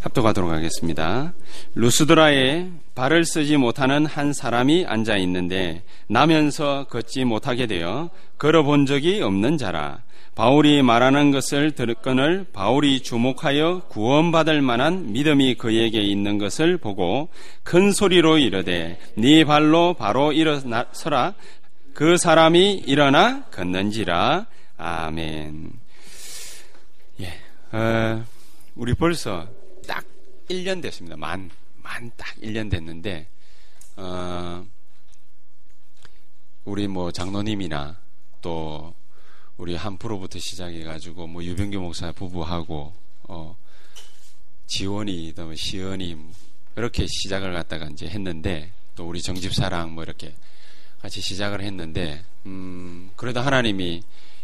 합독하도록 하겠습니다. 루스드라에 발을 쓰지 못하는 한 사람이 앉아 있는데 나면서 걷지 못하게 되어 걸어본 적이 없는 자라. 바울이 말하는 것을 들건을 바울이 주목하여 구원받을 만한 믿음이 그에게 있는 것을 보고 큰 소리로 이르되 네 발로 바로 일어서라 그 사람이 일어나 걷는지라 아멘. 예, 어, 우리 벌써 딱 1년 됐습니다. 만, 만 딱 1년 됐는데, 어, 우리 뭐 장로님이나 또 우리 한 프로부터 시작해가지고 뭐 유병규 목사 부부하고, 어, 지원이, 또 시연이 이렇게 시작을 갖다가 이제 했는데, 또 우리 정집사랑 뭐 이렇게 같이 시작을 했는데, 음, 그래도 하나님이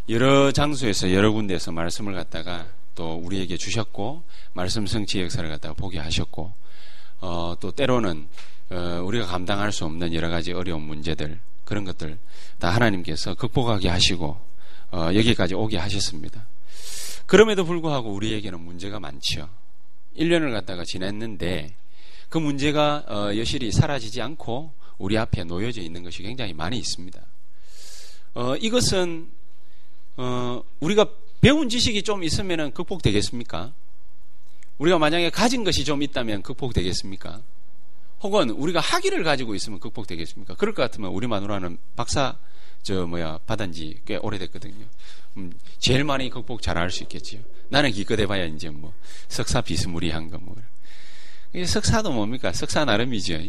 여러 장소에서 여러 군데에서 말씀을 갖다가 또 우리에게 주셨고 말씀 성취 역사를 갖다가 보게 하셨고 어, 또 때로는 어, 우리가 감당할 수 없는 여러 가지 어려운 문제들 그런 것들 다 하나님께서 극복하게 하시고 어, 여기까지 오게 하셨습니다. 그럼에도 불구하고 우리에게는 문제가 많지요. 1년을 갖다가 지냈는데 그 문제가 어, 여실히 사라지지 않고 우리 앞에 놓여져 있는 것이 굉장히 많이 있습니다. 어, 이것은 어, 우리가 배운 지식이 좀 있으면 극복되겠습니까? 우리가 만약에 가진 것이 좀 있다면 극복되겠습니까? 혹은 우리가 학위를 가지고 있으면 극복되겠습니까? 그럴 것 같으면 우리 마누라는 박사 저 뭐야 받은 지 꽤 오래됐거든요. 음, 제일 많이 극복 잘 할 수 있겠지요. 나는 기껏 해봐야 이제 뭐 석사 비스무리한 거 뭐. 석사도 뭡니까? 석사 나름이죠.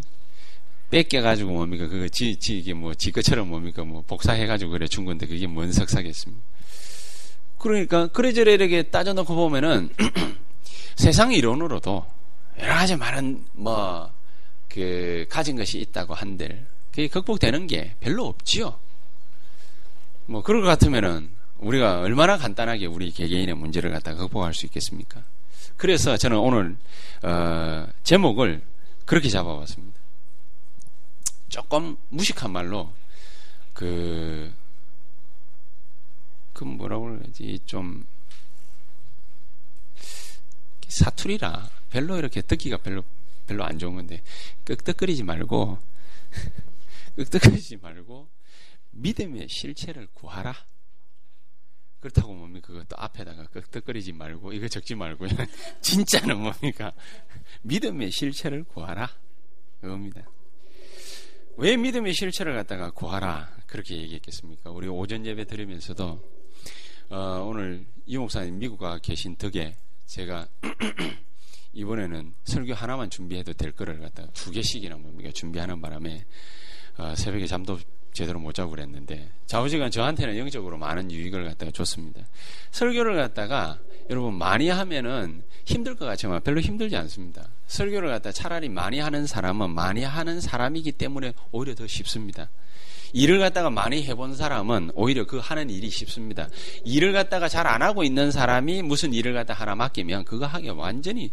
뺏겨가지고 뭡니까? 그거 지, 지, 이게 뭐, 지 것처럼 뭡니까? 뭐, 복사해가지고 그래 준 건데 그게 뭔 석사겠습니까? 그러니까, 이렇게 따져놓고 보면은, 세상 이론으로도 여러 가지 많은, 뭐, 그, 가진 것이 있다고 한들, 그게 극복되는 게 별로 없지요. 뭐, 그럴 것 같으면은, 우리가 얼마나 간단하게 우리 개개인의 문제를 갖다 극복할 수 있겠습니까? 그래서 저는 오늘, 어, 제목을 그렇게 잡아봤습니다. 조금 무식한 말로 그, 그 뭐라고 그러지 좀 사투리라 별로 이렇게 듣기가 별로 별로 안 좋은 건데 끄떡거리지 말고 끄떡거리지 말고 믿음의 실체를 구하라. 그렇다고 뭡니까? 그것도 앞에다가 끄떡거리지 말고 이거 적지 말고 진짜는 뭡니까? 믿음의 실체를 구하라. 그겁니다. 왜 믿음의 실체를 갖다가 구하라 그렇게 얘기했겠습니까? 우리 오전 예배 드리면서도 어, 오늘 이 목사님 미국 가 계신 덕에 제가 이번에는 설교 하나만 준비해도 될 거를 갖다가 두 개씩이나 뭡니까 준비하는 바람에 어, 새벽에 잠도 제대로 못 자고 그랬는데 좌우지간 저한테는 영적으로 많은 유익을 갖다가 줬습니다. 설교를 갖다가 여러분 많이 하면은 힘들 것 같지만 별로 힘들지 않습니다. 설교를 갖다 차라리 많이 하는 사람은 많이 하는 사람이기 때문에 오히려 더 쉽습니다. 일을 갖다가 많이 해본 사람은 오히려 그 하는 일이 쉽습니다. 일을 갖다가 잘 안 하고 있는 사람이 무슨 일을 갖다 하나 맡기면 그거 하기 완전히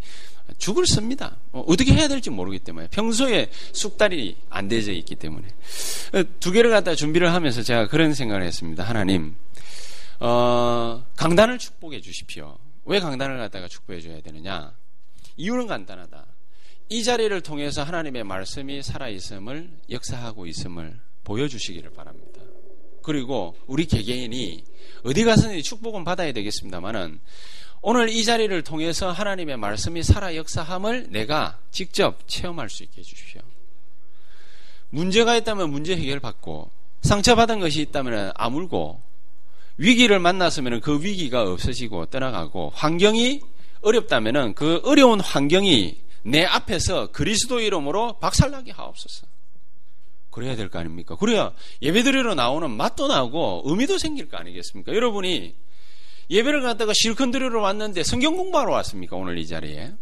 죽을 씁니다. 어, 떻게 해야 될지 모르기 때문에 평소에 숙달이 안 되져 있기 때문에 두 개를 갖다 준비를 하면서 제가 그런 생각을 했습니다. 하나님, 어, 강단을 축복해 주십시오. 왜 강단을 갖다가 축복해 줘야 되느냐? 이유는 간단하다. 이 자리를 통해서 하나님의 말씀이 살아있음을, 역사하고 있음을 보여주시기를 바랍니다. 그리고 우리 개개인이 어디 가서는 축복은 받아야 되겠습니다만은 오늘 이 자리를 통해서 하나님의 말씀이 살아 역사함을 내가 직접 체험할 수 있게 해주십시오. 문제가 있다면 문제 해결 받고 상처받은 것이 있다면 아물고 위기를 만났으면 그 위기가 없어지고 떠나가고 환경이 어렵다면 그 어려운 환경이 내 앞에서 그리스도 이름으로 박살나게 하옵소서. 그래야 될 거 아닙니까? 그래야 예배드리러 나오는 맛도 나고 의미도 생길 거 아니겠습니까? 여러분이 예배를 갖다가 실컷 드리러 왔는데 성경 공부하러 왔습니까? 오늘 이 자리에.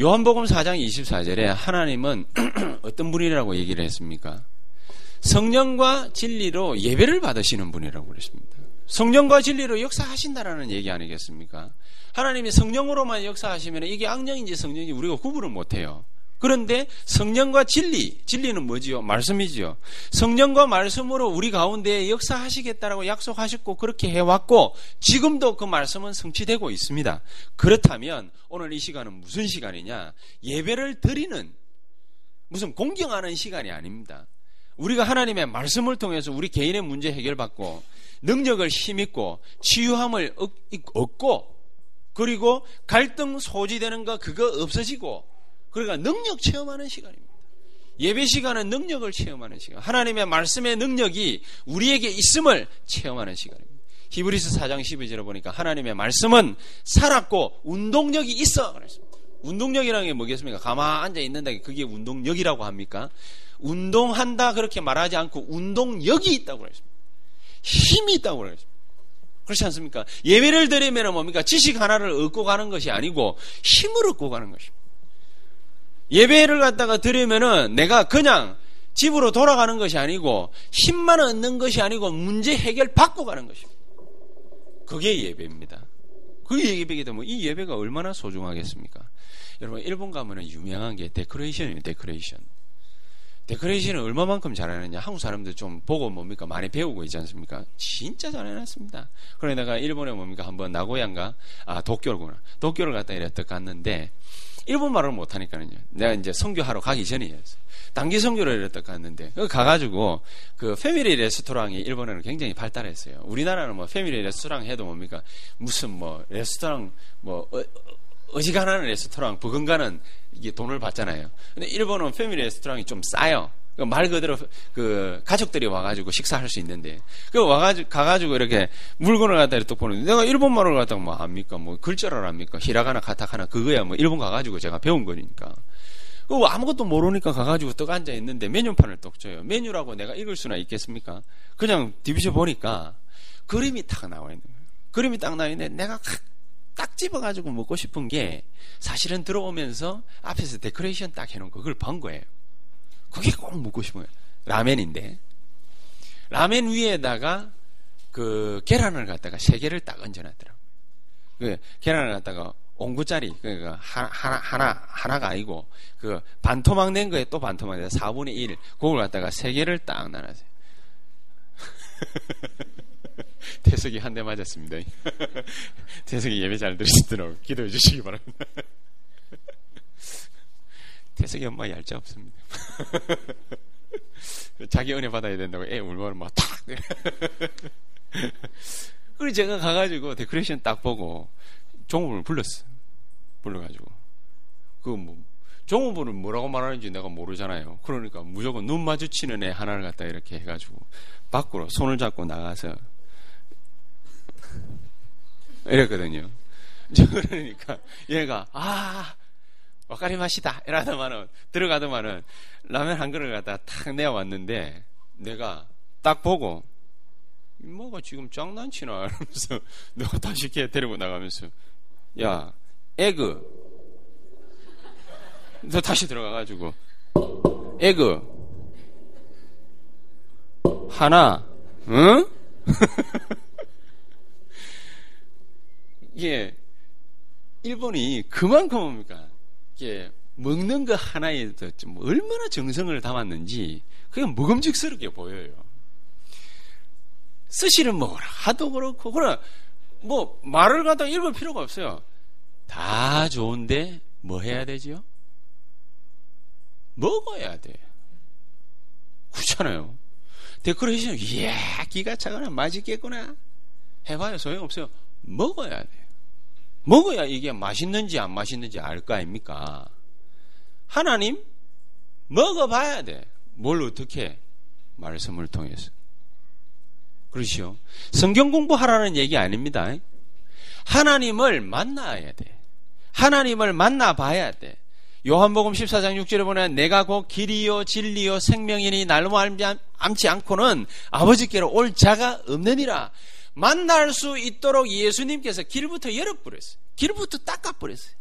요한복음 4장 24절에 하나님은 어떤 분이라고 얘기를 했습니까? 성령과 진리로 예배를 받으시는 분이라고 그랬습니다. 성령과 진리로 역사하신다라는 얘기 아니겠습니까? 하나님이 성령으로만 역사하시면 이게 악령인지 성령인지 우리가 구분을 못해요. 그런데 성령과 진리, 진리는 뭐지요? 말씀이지요. 성령과 말씀으로 우리 가운데 역사하시겠다라고 약속하셨고 그렇게 해왔고 지금도 그 말씀은 성취되고 있습니다. 그렇다면 오늘 이 시간은 무슨 시간이냐? 예배를 드리는 무슨 공경하는 시간이 아닙니다. 우리가 하나님의 말씀을 통해서 우리 개인의 문제 해결받고 능력을 힘입고 치유함을 얻고 그리고 갈등 소지되는 거 그거 없어지고 그러니까 능력 체험하는 시간입니다. 예배 시간은 능력을 체험하는 시간. 하나님의 말씀의 능력이 우리에게 있음을 체험하는 시간입니다. 히브리스 4장 12절에 보니까 하나님의 말씀은 살았고 운동력이 있어. 그랬습니다. 운동력이라는 게 뭐겠습니까? 가만 앉아 있는데 그게 운동력이라고 합니까? 운동한다 그렇게 말하지 않고 운동력이 있다고 그랬습니다. 힘이 있다고 그랬습니다. 그렇지 않습니까? 예배를 드리면 뭡니까? 지식 하나를 얻고 가는 것이 아니고 힘을 얻고 가는 것입니다. 예배를 갖다가 드리면은 내가 그냥 집으로 돌아가는 것이 아니고 힘만 얻는 것이 아니고 문제 해결 받고 가는 것입니다. 그게 예배입니다. 그게 예배게 되면 이 예배가 얼마나 소중하겠습니까? 여러분 일본 가면은 유명한 게 데코레이션이에요. 데코레이션. 데코레이션을 얼마만큼 잘하느냐 한국 사람들 좀 보고 뭡니까 많이 배우고 있지 않습니까? 진짜 잘해놨습니다. 그래 내가 일본에 뭡니까 한번 나고야인가 아 도쿄구나 도쿄를 갔다 이랬다 갔는데 일본 말을 못하니까요. 내가 이제 선교하러 가기 전이었어요. 단기 선교를 이랬다 갔는데 가가지고 그 패밀리 레스토랑이 일본에는 굉장히 발달했어요. 우리나라는 뭐 패밀리 레스토랑 해도 뭡니까 무슨 뭐 레스토랑 뭐 어, 어지간한 레스토랑 버금가는 이게 돈을 받잖아요. 근데 일본은 패밀리 레스토랑이 좀 싸요. 그말 그대로 그 가족들이 와가지고 식사할 수 있는데 그 와가지고 가가지고 이렇게 물건을 갖다 이렇게 보는데 내가 일본 말을 갖다가 뭐 압니까? 뭐 글자를 압니까? 히라가나 카타카나 그거야. 뭐 일본 가가지고 제가 배운 거니까. 그 아무것도 모르니까 가가지고 떡 앉아 있는데 메뉴판을 떡 줘요. 메뉴라고 내가 읽을 수나 있겠습니까? 그냥 디비셔 보니까 그림이 딱 나와 있는 거예요. 그림이 딱 나와 있는데 내가 딱 집어가지고 먹고 싶은 게 사실은 들어오면서 앞에서 데코레이션 딱 해놓은 거 그걸 본 거예요 그게 꼭 먹고 싶어요. 라면인데. 라면 위에다가 그 계란을 갖다가 세 개를 딱 얹어놨더라고요. 그 계란을 갖다가 옹구짜리, 그러니까 하나, 하나, 하나, 하나가 아니고 그 반토막 낸 거에 또 반토막 내 4분의 1, 그걸 갖다가 세 개를 딱 나눴어요. 태석이 한 대 맞았습니다. 태석이 예배 잘 드시도록 기도해 주시기 바랍니다. 태석이 엄마 얄짤 없습니다. 자기 은혜 받아야 된다고 애 울면 막 탁. 그리고 제가 가가지고 데코레이션 딱 보고 종업을 불렀어. 불러가지고. 그 뭐, 종업을 뭐라고 말하는지 내가 모르잖아요. 그러니까 무조건 눈 마주치는 애 하나를 갖다 이렇게 해가지고 밖으로 손을 잡고 나가서 이랬거든요. 그러니까 얘가 아 와카리 마시다. 이러더만은 들어가더만은 라면 한 그릇을 갖다가 탁 내어왔는데 내가 딱 보고 뭐가 지금 장난치나? 이러면서 내가 다시 이렇게 데리고 나가면서 야 에그. 너 다시 들어가가지고 에그. 하나 응? 이게 일본이 그만큼 뭡니까 이렇게 먹는 거 하나에 좀 얼마나 정성을 담았는지 그게 먹음직스럽게 보여요. 스시를 먹어라 하도 그렇고 그러나 뭐 말을 갖다 읽을 필요가 없어요. 다 좋은데 뭐 해야 되지요? 먹어야 돼. 그렇잖아요. 데코레이션 이야 기가 차거나 맛있겠구나 해봐요 소용없어요. 먹어야 돼. 먹어야 이게 맛있는지 안 맛있는지 알 거 아닙니까? 하나님 먹어봐야 돼. 뭘 어떻게? 말씀을 통해서. 그러시오. 성경 공부하라는 얘기 아닙니다. 하나님을 만나야 돼. 하나님을 만나봐야 돼. 요한복음 14장 6절에 보면 내가 곧 길이요 진리요 생명이니 날로 알지 않고는 아버지께로 올 자가 없느니라. 만날 수 있도록 예수님께서 길부터 열어버렸어요. 길부터 닦아버렸어요.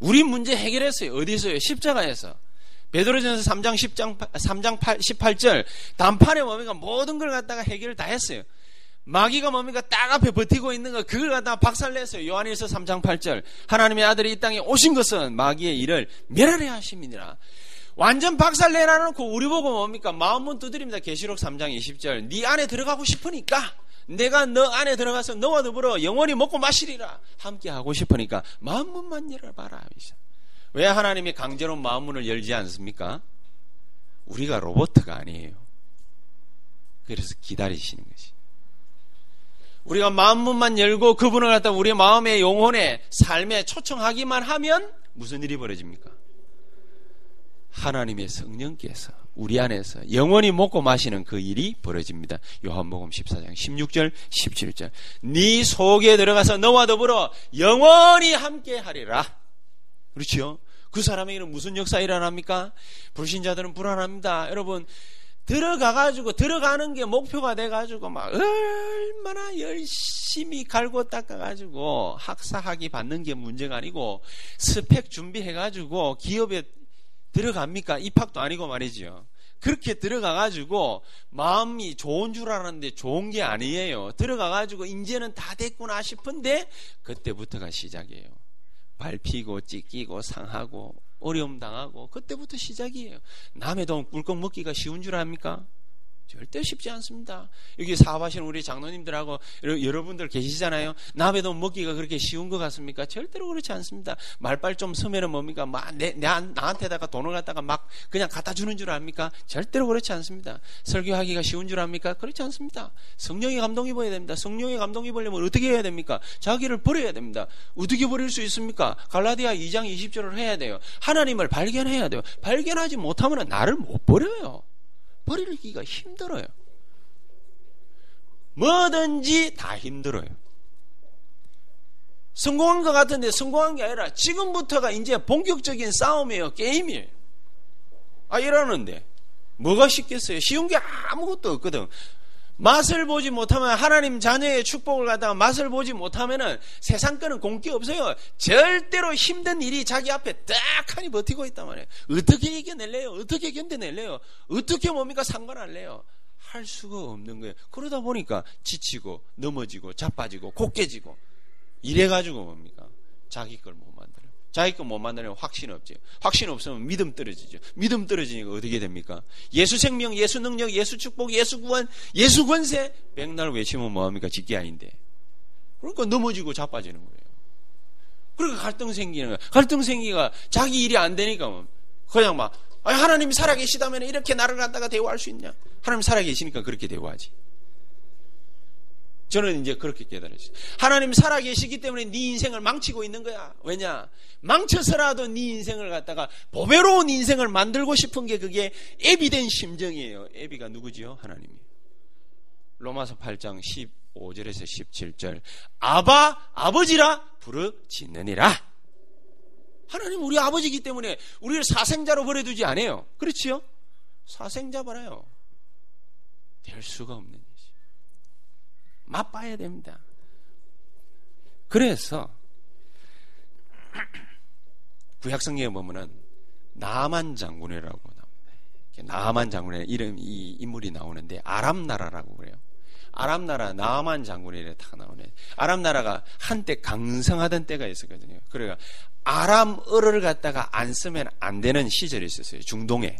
우리 문제 해결했어요. 어디서요? 십자가에서. 베드로전서 3장 10장 3장 8, 18절 단판에 뭡니까 모든 걸 갖다가 해결을 다 했어요. 마귀가 뭡니까 딱 앞에 버티고 있는 거 그걸 갖다가 박살냈어요. 요한일서 3장 8절 하나님의 아들이 이 땅에 오신 것은 마귀의 일을 멸하려 하심이니라. 완전 박살내놔놓고 우리 보고 뭡니까 마음문 두드립니다. 계시록 3장 20절 네 안에 들어가고 싶으니까 내가 너 안에 들어가서 너와 더불어 영원히 먹고 마시리라 함께 하고 싶으니까 마음문만 열어봐라. 왜 하나님이 강제로 마음문을 열지 않습니까? 우리가 로버트가 아니에요. 그래서 기다리시는 것이. 우리가 마음문만 열고 그분을 갖다 우리 마음의 영혼의 삶에 초청하기만 하면 무슨 일이 벌어집니까? 하나님의 성령께서 우리 안에서 영원히 먹고 마시는 그 일이 벌어집니다. 요한복음 14장 16절 17절 네 속에 들어가서 너와 더불어 영원히 함께 하리라. 그렇죠? 그 사람에게는 무슨 역사 일어납니까? 불신자들은 불안합니다. 여러분 들어가가지고 들어가는 게 목표가 돼가지고 막 얼마나 열심히 갈고 닦아가지고 학사학위 받는 게 문제가 아니고 스펙 준비해가지고 기업에 들어갑니까? 입학도 아니고 말이죠. 그렇게 들어가가지고 마음이 좋은 줄 알았는데 좋은 게 아니에요. 들어가가지고 이제는 다 됐구나 싶은데 그때부터가 시작이에요. 밟히고 찢기고 상하고 어려움 당하고 그때부터 시작이에요. 남의 돈 꿀꺽 먹기가 쉬운 줄 압니까? 절대 쉽지 않습니다. 여기 사업하시는 우리 장로님들하고 여러분들 계시잖아요. 돈 먹기가 그렇게 쉬운 것 같습니까? 절대로 그렇지 않습니다. 말빨 좀 서면은 뭡니까? 막 내, 내, 나한테다가 돈을 갖다가 막 그냥 갖다 주는 줄 압니까? 절대로 그렇지 않습니다. 설교하기가 쉬운 줄 압니까? 그렇지 않습니다. 성령의 감동 입어야 됩니다. 성령의 감동 입으려면 어떻게 해야 됩니까? 자기를 버려야 됩니다. 어떻게 버릴 수 있습니까? 갈라디아 2장 20절을 해야 돼요. 하나님을 발견해야 돼요. 발견하지 못하면 나를 못 버려요. 버리기가 힘들어요. 뭐든지 다 힘들어요. 성공한 것 같은데 성공한 게 아니라 지금부터가 이제 본격적인 싸움이에요. 게임이에요. 아, 이러는데. 뭐가 쉽겠어요? 쉬운 게 아무것도 없거든. 맛을 보지 못하면 하나님 자녀의 축복을 갖다가 맛을 보지 못하면은 세상 거는 공기 없어요. 절대로 힘든 일이 자기 앞에 딱 하니 버티고 있단 말이에요. 어떻게 이겨낼래요? 어떻게 견뎌낼래요? 어떻게 뭡니까 상관할래요? 할 수가 없는 거예요. 그러다 보니까 지치고 넘어지고 자빠지고 곱게지고 이래 가지고 뭡니까? 자기 걸 못 자기 거 못 만나면 확신 없죠. 확신 없으면 믿음 떨어지죠. 믿음 떨어지니까 어떻게 됩니까? 예수 생명, 예수 능력, 예수 축복, 예수 구원, 예수 권세 백날 외치면 뭐합니까? 직기 아닌데. 그러니까 넘어지고 자빠지는 거예요. 그러니까 갈등 생기는 거예요. 갈등 생기가 자기 일이 안 되니까 뭐 그냥 막 하나님이 살아계시다면 이렇게 나를 갖다가 대화할 수 있냐? 하나님 살아계시니까 그렇게 대화하지. 저는 이제 그렇게 깨달았어요. 하나님 살아계시기 때문에 네 인생을 망치고 있는 거야. 왜냐? 망쳐서라도 네 인생을 갖다가 보배로운 인생을 만들고 싶은 게 그게 애비된 심정이에요. 애비가 누구지요? 하나님이. 로마서 8장 15절에서 17절. 아바 아버지라 부르짖느니라. 하나님 우리 아버지이기 때문에 우리를 사생자로 버려두지 않아요. 그렇지요? 사생자 봐라요. 될 수가 없는 맛봐야 됩니다. 그래서 구약성경에 보면은 나만 장군이라고 나옵니다. 나만 장군의 이름 이 인물이 나오는데 아람 나라라고 그래요. 아람 나라 나만 장군이래 다 나오네. 아람 나라가 한때 강성하던 때가 있었거든요. 그래가 아람어를 갖다가 안 쓰면 안 되는 시절이 있었어요. 중동에.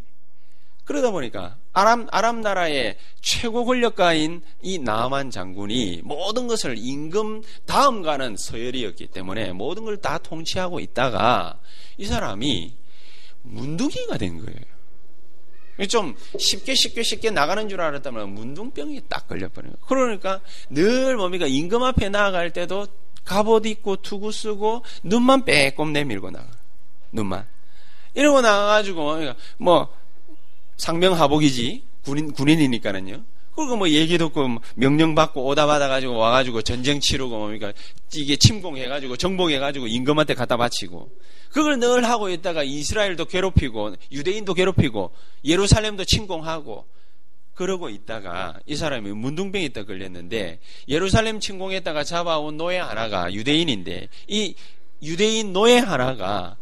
그러다 보니까 아람 아람 나라의 최고 권력가인 이 나만 장군이 모든 것을 임금 다음가는 서열이었기 때문에 모든 걸 다 통치하고 있다가 이 사람이 문둥이가 된 거예요. 좀 쉽게 쉽게 쉽게 나가는 줄 알았다면 문둥병이 딱 걸려버려요. 그러니까 늘 뭡니까 임금 앞에 나아갈 때도 갑옷 입고 투구 쓰고 눈만 빼꼼 내밀고 나가. 눈만. 이러고 나가가지고 뭐 상명하복이지 군인 군인이니까는요. 그리고 뭐 얘기 듣고 뭐 명령 받고 오다 받아가지고 와가지고 전쟁 치르고 뭡니까 이게 침공해가지고 정복해가지고 임금한테 갖다 바치고 그걸 늘 하고 있다가 이스라엘도 괴롭히고 유대인도 괴롭히고 예루살렘도 침공하고 그러고 있다가 이 사람이 문둥병이 있다 걸렸는데 예루살렘 침공했다가 잡아온 노예 하나가 유대인인데 이 유대인 노예 하나가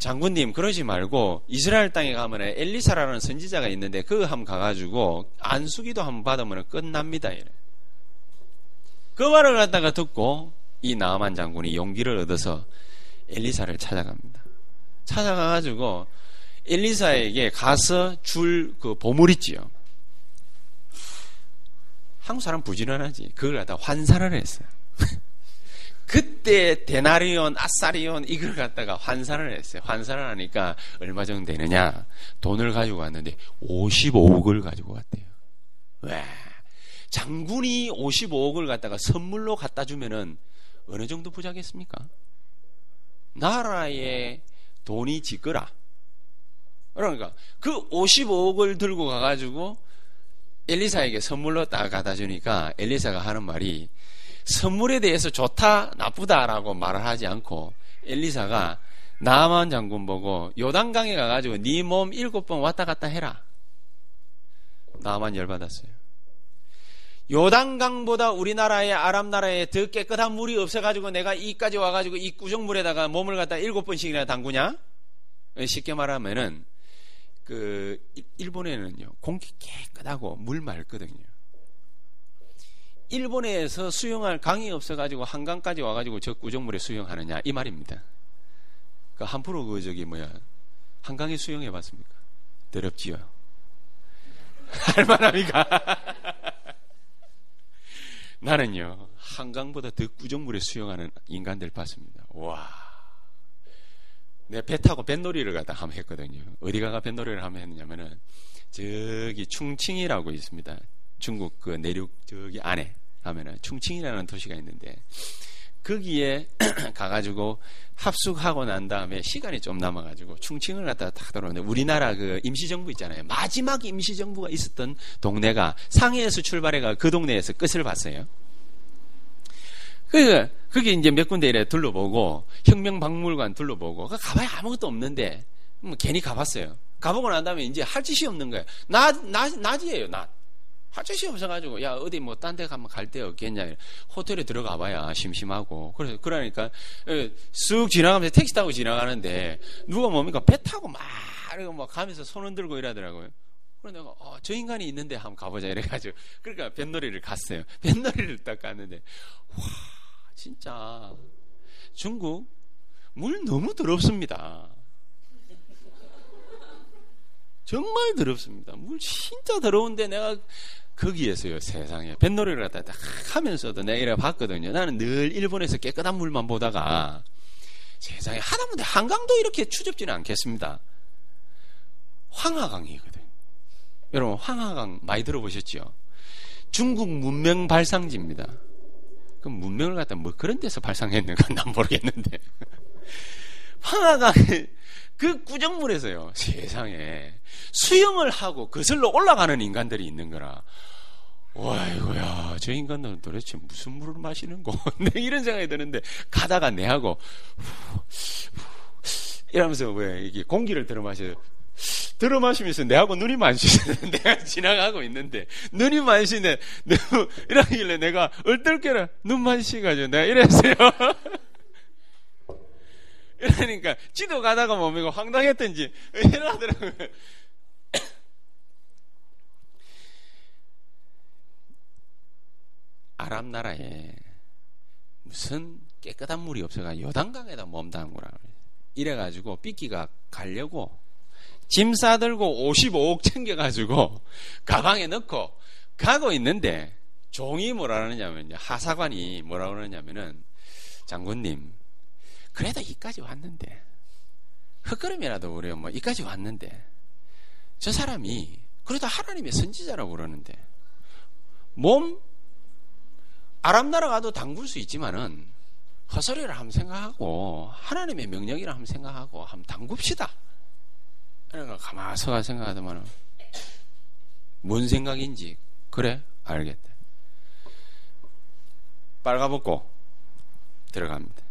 장군님 그러지 말고 이스라엘 땅에 가면 엘리사라는 선지자가 있는데 그거 한번 가가지고 안수기도 한번 받으면 끝납니다. 이래. 그 말을 갖다가 듣고 이 나만 장군이 용기를 얻어서 엘리사를 찾아갑니다. 찾아가가지고 엘리사에게 가서 줄 그 보물 있지요. 한국 사람 부지런하지. 그걸 갖다 환산을 했어요. 그때 데나리온, 아사리온 이걸 갖다가 환산을 했어요. 환산을 하니까 얼마 정도 되느냐? 돈을 가지고 왔는데 55억을 가지고 왔대요. 왜? 장군이 55억을 갖다가 선물로 갖다 주면은 어느 정도 부자겠습니까? 나라에 돈이 지거라. 그러니까 그 55억을 들고 가가지고 엘리사에게 선물로 딱 갖다 주니까 엘리사가 하는 말이 선물에 대해서 좋다 나쁘다라고 말을 하지 않고 엘리사가 나만 장군 보고 요단강에 가가지고 네 몸 일곱 번 왔다 갔다 해라. 나만 열받았어요. 요단강보다 우리나라의 아람 나라에 더 깨끗한 물이 없어가지고 내가 이까지 와가지고 이 구정물에다가 몸을 갖다 일곱 번씩이나 담그냐? 쉽게 말하면은 그 일본에는요 공기 깨끗하고 물 맑거든요. 일본에서 수영할 강이 없어가지고 한강까지 와가지고 저 구정물에 수영하느냐 이 말입니다. 그 한프로 그 저기 뭐야 한강에 수영해봤습니까? 더럽지요. 할만합니까? 나는요 한강보다 더 구정물에 수영하는 인간들 봤습니다. 와. 내배 타고 뱃놀이를 갖다 한번 했거든요. 어디 가가 뱃놀이를 하면 했냐면은 저기 충칭이라고 있습니다. 중국 그 내륙 저기 안에 하면은 충칭이라는 도시가 있는데 거기에 가가지고 합숙하고 난 다음에 시간이 좀 남아가지고 충칭을 갖다가 딱 들어오는데 우리나라 그 임시정부 있잖아요. 마지막 임시정부가 있었던 동네가 상해에서 출발해가 그 동네에서 끝을 봤어요. 그, 그게 이제 몇 군데 이래 둘러보고 혁명박물관 둘러보고 그 가봐야 아무것도 없는데 뭐 괜히 가봤어요. 가보고 난 다음에 이제 할 짓이 없는 거예요. 낮, 낮, 낮이에요, 낮. 할 짓이 없어가지고, 야, 어디 뭐, 딴 데 가면 갈 데 없겠냐. 호텔에 들어가 봐야 심심하고. 그래서, 그러니까, 예, 쑥 지나가면서 택시 타고 지나가는데, 누가 뭡니까? 배 타고 막, 이러고 막 가면서 손 흔들고 이러더라고요. 그래서 내가, 어, 저 인간이 있는데 한번 가보자. 이래가지고. 그러니까 뱃놀이를 갔어요. 뱃놀이를 딱 갔는데, 와, 진짜. 중국, 물 너무 더럽습니다. 정말 더럽습니다. 물 진짜 더러운데 내가 거기에서요 세상에 뱃놀이를 갖다 딱 하면서도 내가 이래 봤거든요. 나는 늘 일본에서 깨끗한 물만 보다가 세상에 하다못해 한강도 이렇게 추접지는 않겠습니다. 황하강이거든. 여러분 황하강 많이 들어보셨죠? 중국 문명 발상지입니다. 그 문명을 갖다 뭐 그런 데서 발상했는가 난 모르겠는데 황하강 그 구정물에서요 세상에 수영을 하고 거슬러 올라가는 인간들이 있는 거라. 와이고야, 저 인간들은 도대체 무슨 물을 마시는 거? 내 이런 생각이 드는데, 가다가 내하고, 이러면서 왜, 이게 공기를 들어 마셔. 들어 마시면서 내하고 눈이 만시는 내가 지나가고 있는데, 눈이 만시네. 이러길래 내가 얼떨결에 눈 만시가지고 내가 이랬어요. 이러니까, 지도 가다가 뭡니까? 황당했던지, 이러더라고요. 아랍 나라에 무슨 깨끗한 물이 없어가 요단강에다 몸 담그라 이래가지고 삐끼가 가려고 짐 싸들고 55억 챙겨가지고 가방에 넣고 가고 있는데 종이 뭐라 그러냐면 하사관이 뭐라 그러냐면은 장군님 그래도 이까지 왔는데 헛걸음이라도 우리 뭐 이까지 왔는데 저 사람이 그래도 하나님의 선지자라고 그러는데 몸 아랍 나라 가도 담글 수 있지만은 헛소리를 한번 생각하고 하나님의 명령이라 한번 생각하고 한번 담굽시다. 그러니까 가만 서가 생각하더만은 뭔 생각인지 그래 알겠다. 빨가벗고 들어갑니다.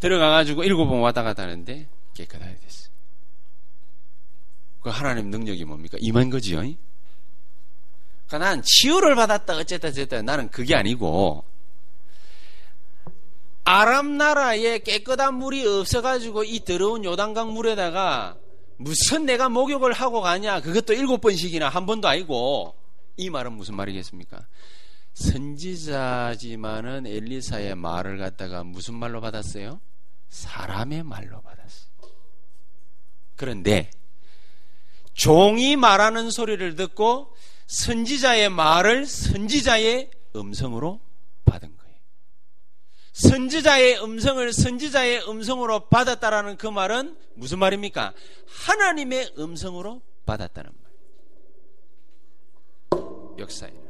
들어가가지고 일곱 번 왔다 갔다 하는데 깨끗하게 됐어. 그 하나님 능력이 뭡니까? 임한 거지요. 그러니까 난 치유를 받았다 어쨌다 어쨌다 나는 그게 아니고 아람 나라에 깨끗한 물이 없어가지고 이 더러운 요단강 물에다가 무슨 내가 목욕을 하고 가냐? 그것도 일곱 번씩이나 한 번도 아니고 이 말은 무슨 말이겠습니까? 선지자지만은 엘리사의 말을 갖다가 무슨 말로 받았어요? 사람의 말로 받았어요. 그런데 종이 말하는 소리를 듣고 선지자의 말을 선지자의 음성으로 받은 거예요. 선지자의 음성을 선지자의 음성으로 받았다라는 그 말은 무슨 말입니까? 하나님의 음성으로 받았다는 말. 역사에.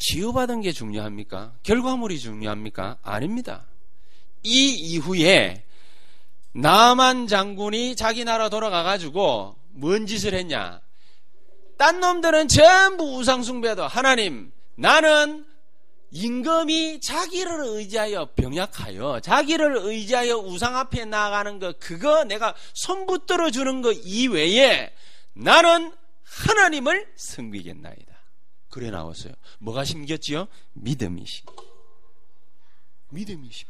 치유받은 게 중요합니까? 결과물이 중요합니까? 아닙니다. 이 이후에 나만 장군이 자기 나라 돌아가가지고 뭔 짓을 했냐? 딴 놈들은 전부 우상숭배도 하나님, 나는 임금이 자기를 의지하여 병약하여 자기를 의지하여 우상 앞에 나아가는 것 그거 내가 손붙들어 주는 것 이외에 나는 하나님을 섬기겠나이다. 그래 나왔어요. 뭐가 심겼지요? 믿음이 심. 믿음이 심.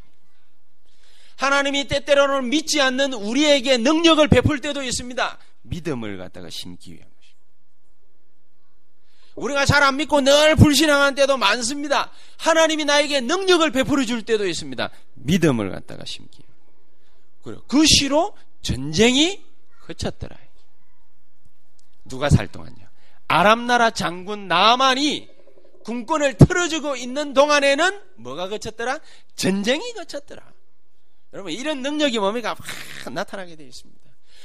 하나님이 때때로는 믿지 않는 우리에게 능력을 베풀 때도 있습니다. 믿음을 갖다가 심기 위한 것입니다. 우리가 잘 안 믿고 늘 불신앙한 때도 많습니다. 하나님이 나에게 능력을 베풀어 줄 때도 있습니다. 믿음을 갖다가 심기. 그래요. 그 시로 전쟁이 그쳤더라. 누가 살동하냐? 아람 나라 장군 나만이 군권을 틀어주고 있는 동안에는 뭐가 거쳤더라? 전쟁이 거쳤더라. 여러분 이런 능력이 뭡니까? 막 나타나게 되어 있습니다.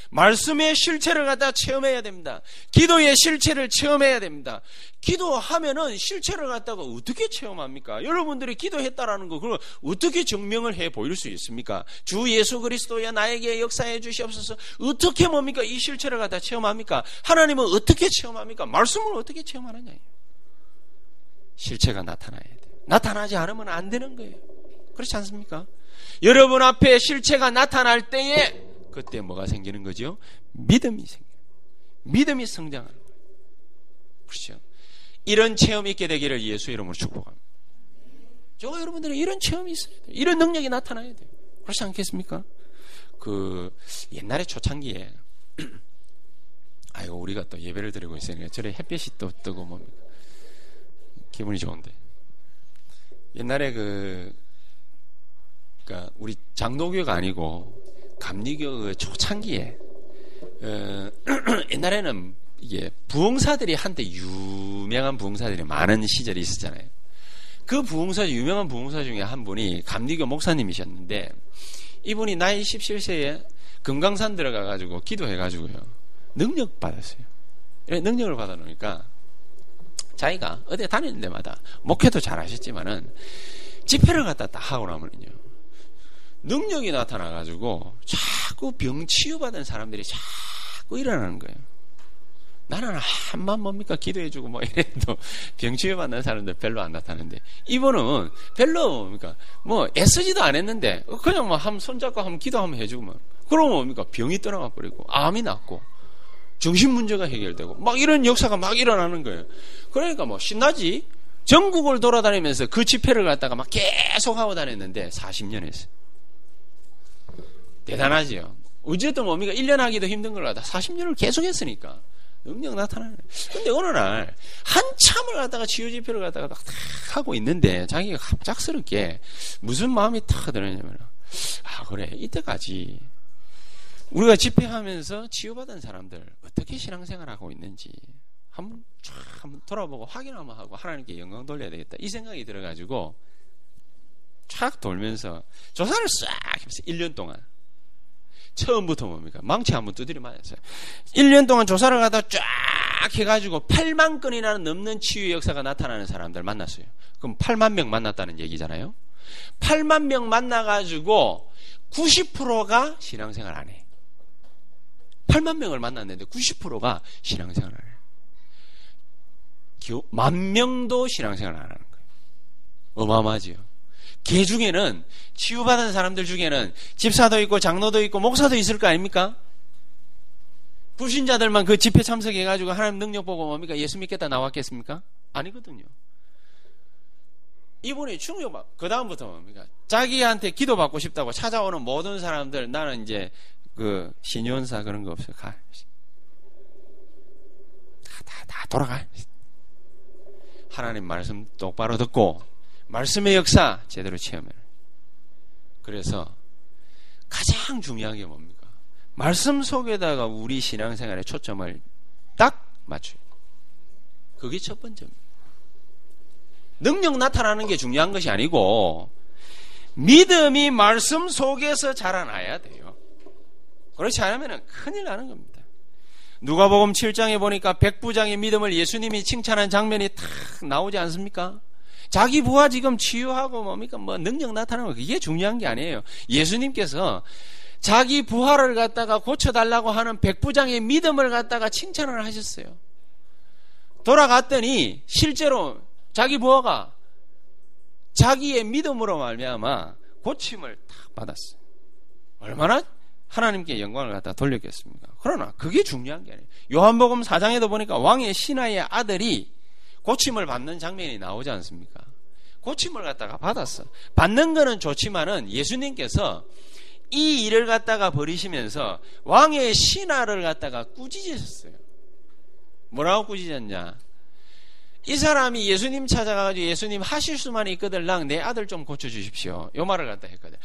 말씀의 실체를 갖다 체험해야 됩니다. 기도의 실체를 체험해야 됩니다. 기도하면은 실체를 갖다가 어떻게 체험합니까? 여러분들이 기도했다라는 거 그걸 어떻게 증명을 해 보일 수 있습니까? 주 예수 그리스도야 나에게 역사해 주시옵소서. 어떻게 뭡니까? 이 실체를 갖다 체험합니까? 하나님은 어떻게 체험합니까? 말씀을 어떻게 체험하느냐? 실체가 나타나야 돼. 나타나지 않으면 안 되는 거예요. 그렇지 않습니까? 여러분 앞에 실체가 나타날 때에 그때 뭐가 생기는 거죠? 믿음이 생겨. 믿음이 성장하는 거예요. 그렇죠? 이런 체험이 있게 되기를 예수 이름으로 축복합니다. 저 여러분들은 이런 체험이 있어야 돼요. 이런 능력이 나타나야 돼요. 그렇지 않겠습니까? 그 옛날에 초창기에 아이고 우리가 또 예배를 드리고 있으니까 저래 햇볕이 또 뜨고 뭡니까? 기분이 좋은데 옛날에 그 그러니까 우리 장로교가 아니고 감리교 그 초창기에 어, 옛날에는 이게 부흥사들이 한때 유명한 부흥사들이 많은 시절이 있었잖아요. 그 부흥사 유명한 부흥사 중에 한 분이 감리교 목사님이셨는데 이분이 나이 17세에 금강산 들어가 가지고 기도해 가지고요. 능력 받았어요. 능력을 받아 놓으니까 자기가 어디 다니는 데마다 목회도 잘 하셨지만은 집회를 갖다 딱 하고 나면요. 능력이 나타나가지고 자꾸 병 치유받은 사람들이 자꾸 일어나는 거예요. 나는 한만 뭡니까 기도해주고 뭐 이래도 병 치유받는 사람들 별로 안 나타나는데 이분은 별로 뭡니까 뭐 애쓰지도 안 했는데 그냥 뭐한 손잡고 한번 기도 한번 해주고 뭐 그러면 뭡니까 병이 떠나가 버리고 암이 낫고 정신 문제가 해결되고 막 이런 역사가 막 일어나는 거예요. 그러니까 뭐 신나지 전국을 돌아다니면서 그 집회를 갖다가 막 계속 하고 다녔는데 40년 했어요. 대단하지요. 어쨌든 뭡니까? 1년 하기도 힘든 걸 갖다 40년을 계속 했으니까. 능력 나타나네. 근데 어느 날, 한참을 갖다가 치유 집회를 갖다가 딱 하고 있는데, 자기가 갑작스럽게 무슨 마음이 탁 들었냐면, 아, 그래. 이때까지 우리가 집회하면서 치유받은 사람들 어떻게 신앙생활 하고 있는지 한번 쫙 한번 돌아보고 확인 한번 하고 하나님께 영광 돌려야 되겠다. 이 생각이 들어가지고 쫙 돌면서 조사를 싹 하면서 1년 동안 처음부터 뭡니까? 망치 한번 두드려 맞았어요. 1년 동안 조사를 하다 쫙 해가지고 8만 건이나 넘는 치유 역사가 나타나는 사람들 만났어요. 그럼 8만 명 만났다는 얘기잖아요. 8만 명 만나가지고 90%가 신앙생활 안 해. 8만 명을 만났는데 90%가 신앙생활 안 해. 만 명도 신앙생활 안 하는 거예요. 어마어마하지요. 개 중에는 치유받은 사람들 중에는 집사도 있고 장로도 있고 목사도 있을 거 아닙니까? 불신자들만 그 집회 참석해가지고 하나님 능력 보고 뭡니까? 예수 믿겠다 나왔겠습니까? 아니거든요. 이분이 충격받, 그 다음부터 뭡니까? 자기한테 기도받고 싶다고 찾아오는 모든 사람들, 나는 이제 그 신연사 그런 거 없어요. 가. 다, 다, 다 돌아가. 하나님 말씀 똑바로 듣고, 말씀의 역사 제대로 체험해. 그래서 가장 중요한 게 뭡니까? 말씀 속에다가 우리 신앙생활의 초점을 딱 맞춰요. 그게 첫 번째입니다. 능력 나타나는 게 중요한 것이 아니고 믿음이 말씀 속에서 자라나야 돼요. 그렇지 않으면 큰일 나는 겁니다. 누가복음 7장에 보니까 백부장의 믿음을 예수님이 칭찬한 장면이 탁 나오지 않습니까? 자기 부하 지금 치유하고 뭡니까 뭐 능력 나타나는 거 그게 중요한 게 아니에요. 예수님께서 자기 부하를 갖다가 고쳐달라고 하는 백부장의 믿음을 갖다가 칭찬을 하셨어요. 돌아갔더니 실제로 자기 부하가 자기의 믿음으로 말미암아 고침을 딱 받았어요. 얼마나 하나님께 영광을 갖다 돌렸겠습니까? 그러나 그게 중요한 게 아니에요. 요한복음 4장에도 보니까 왕의 신하의 아들이 고침을 받는 장면이 나오지 않습니까? 고침을 갖다가 받았어. 받는 거는 좋지만은 예수님께서 이 일을 갖다가 버리시면서 왕의 신하를 갖다가 꾸짖으셨어요. 뭐라고 꾸짖었냐? 이 사람이 예수님 찾아가가지고 예수님 하실 수만 있거들랑 내 아들 좀 고쳐주십시오. 요 말을 갖다 했거든.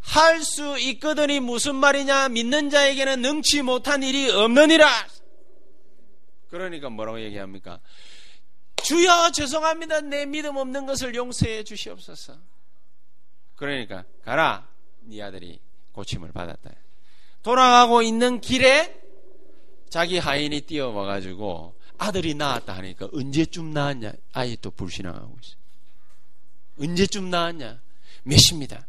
할 수 있거든이 무슨 말이냐? 믿는 자에게는 능치 못한 일이 없느니라. 그러니까 뭐라고 얘기합니까? 주여 죄송합니다. 내 믿음 없는 것을 용서해 주시옵소서. 그러니까 가라. 네 아들이 고침을 받았다. 돌아가고 있는 길에 자기 하인이 뛰어와 가지고 아들이 낳았다 하니까 언제쯤 낳았냐? 아예 또 불신앙하고 있어. 언제쯤 낳았냐? 몇 시입니다.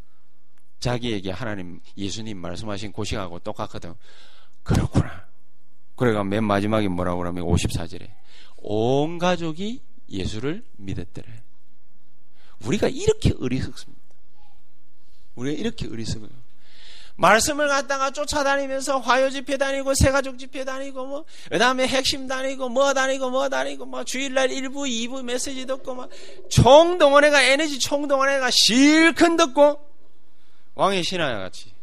자기에게 하나님 예수님 말씀하신 고식하고 똑같거든. 그렇구나. 그래가 맨 마지막에 뭐라고 그러면 54절에 온 가족이 예수를 믿었더래. 우리가 이렇게 어리석습니다. 우리가 이렇게 어리석어요. 말씀을 갖다가 쫓아다니면서 화요 집회 다니고 새가족 집회 다니고 뭐 그다음에 핵심 다니고 뭐 다니고 뭐 다니고 뭐 주일날 1부 2부 메시지 듣고 막 총동원회가 에너지 총동원회가 실컷 듣고 왕의 신하야 같이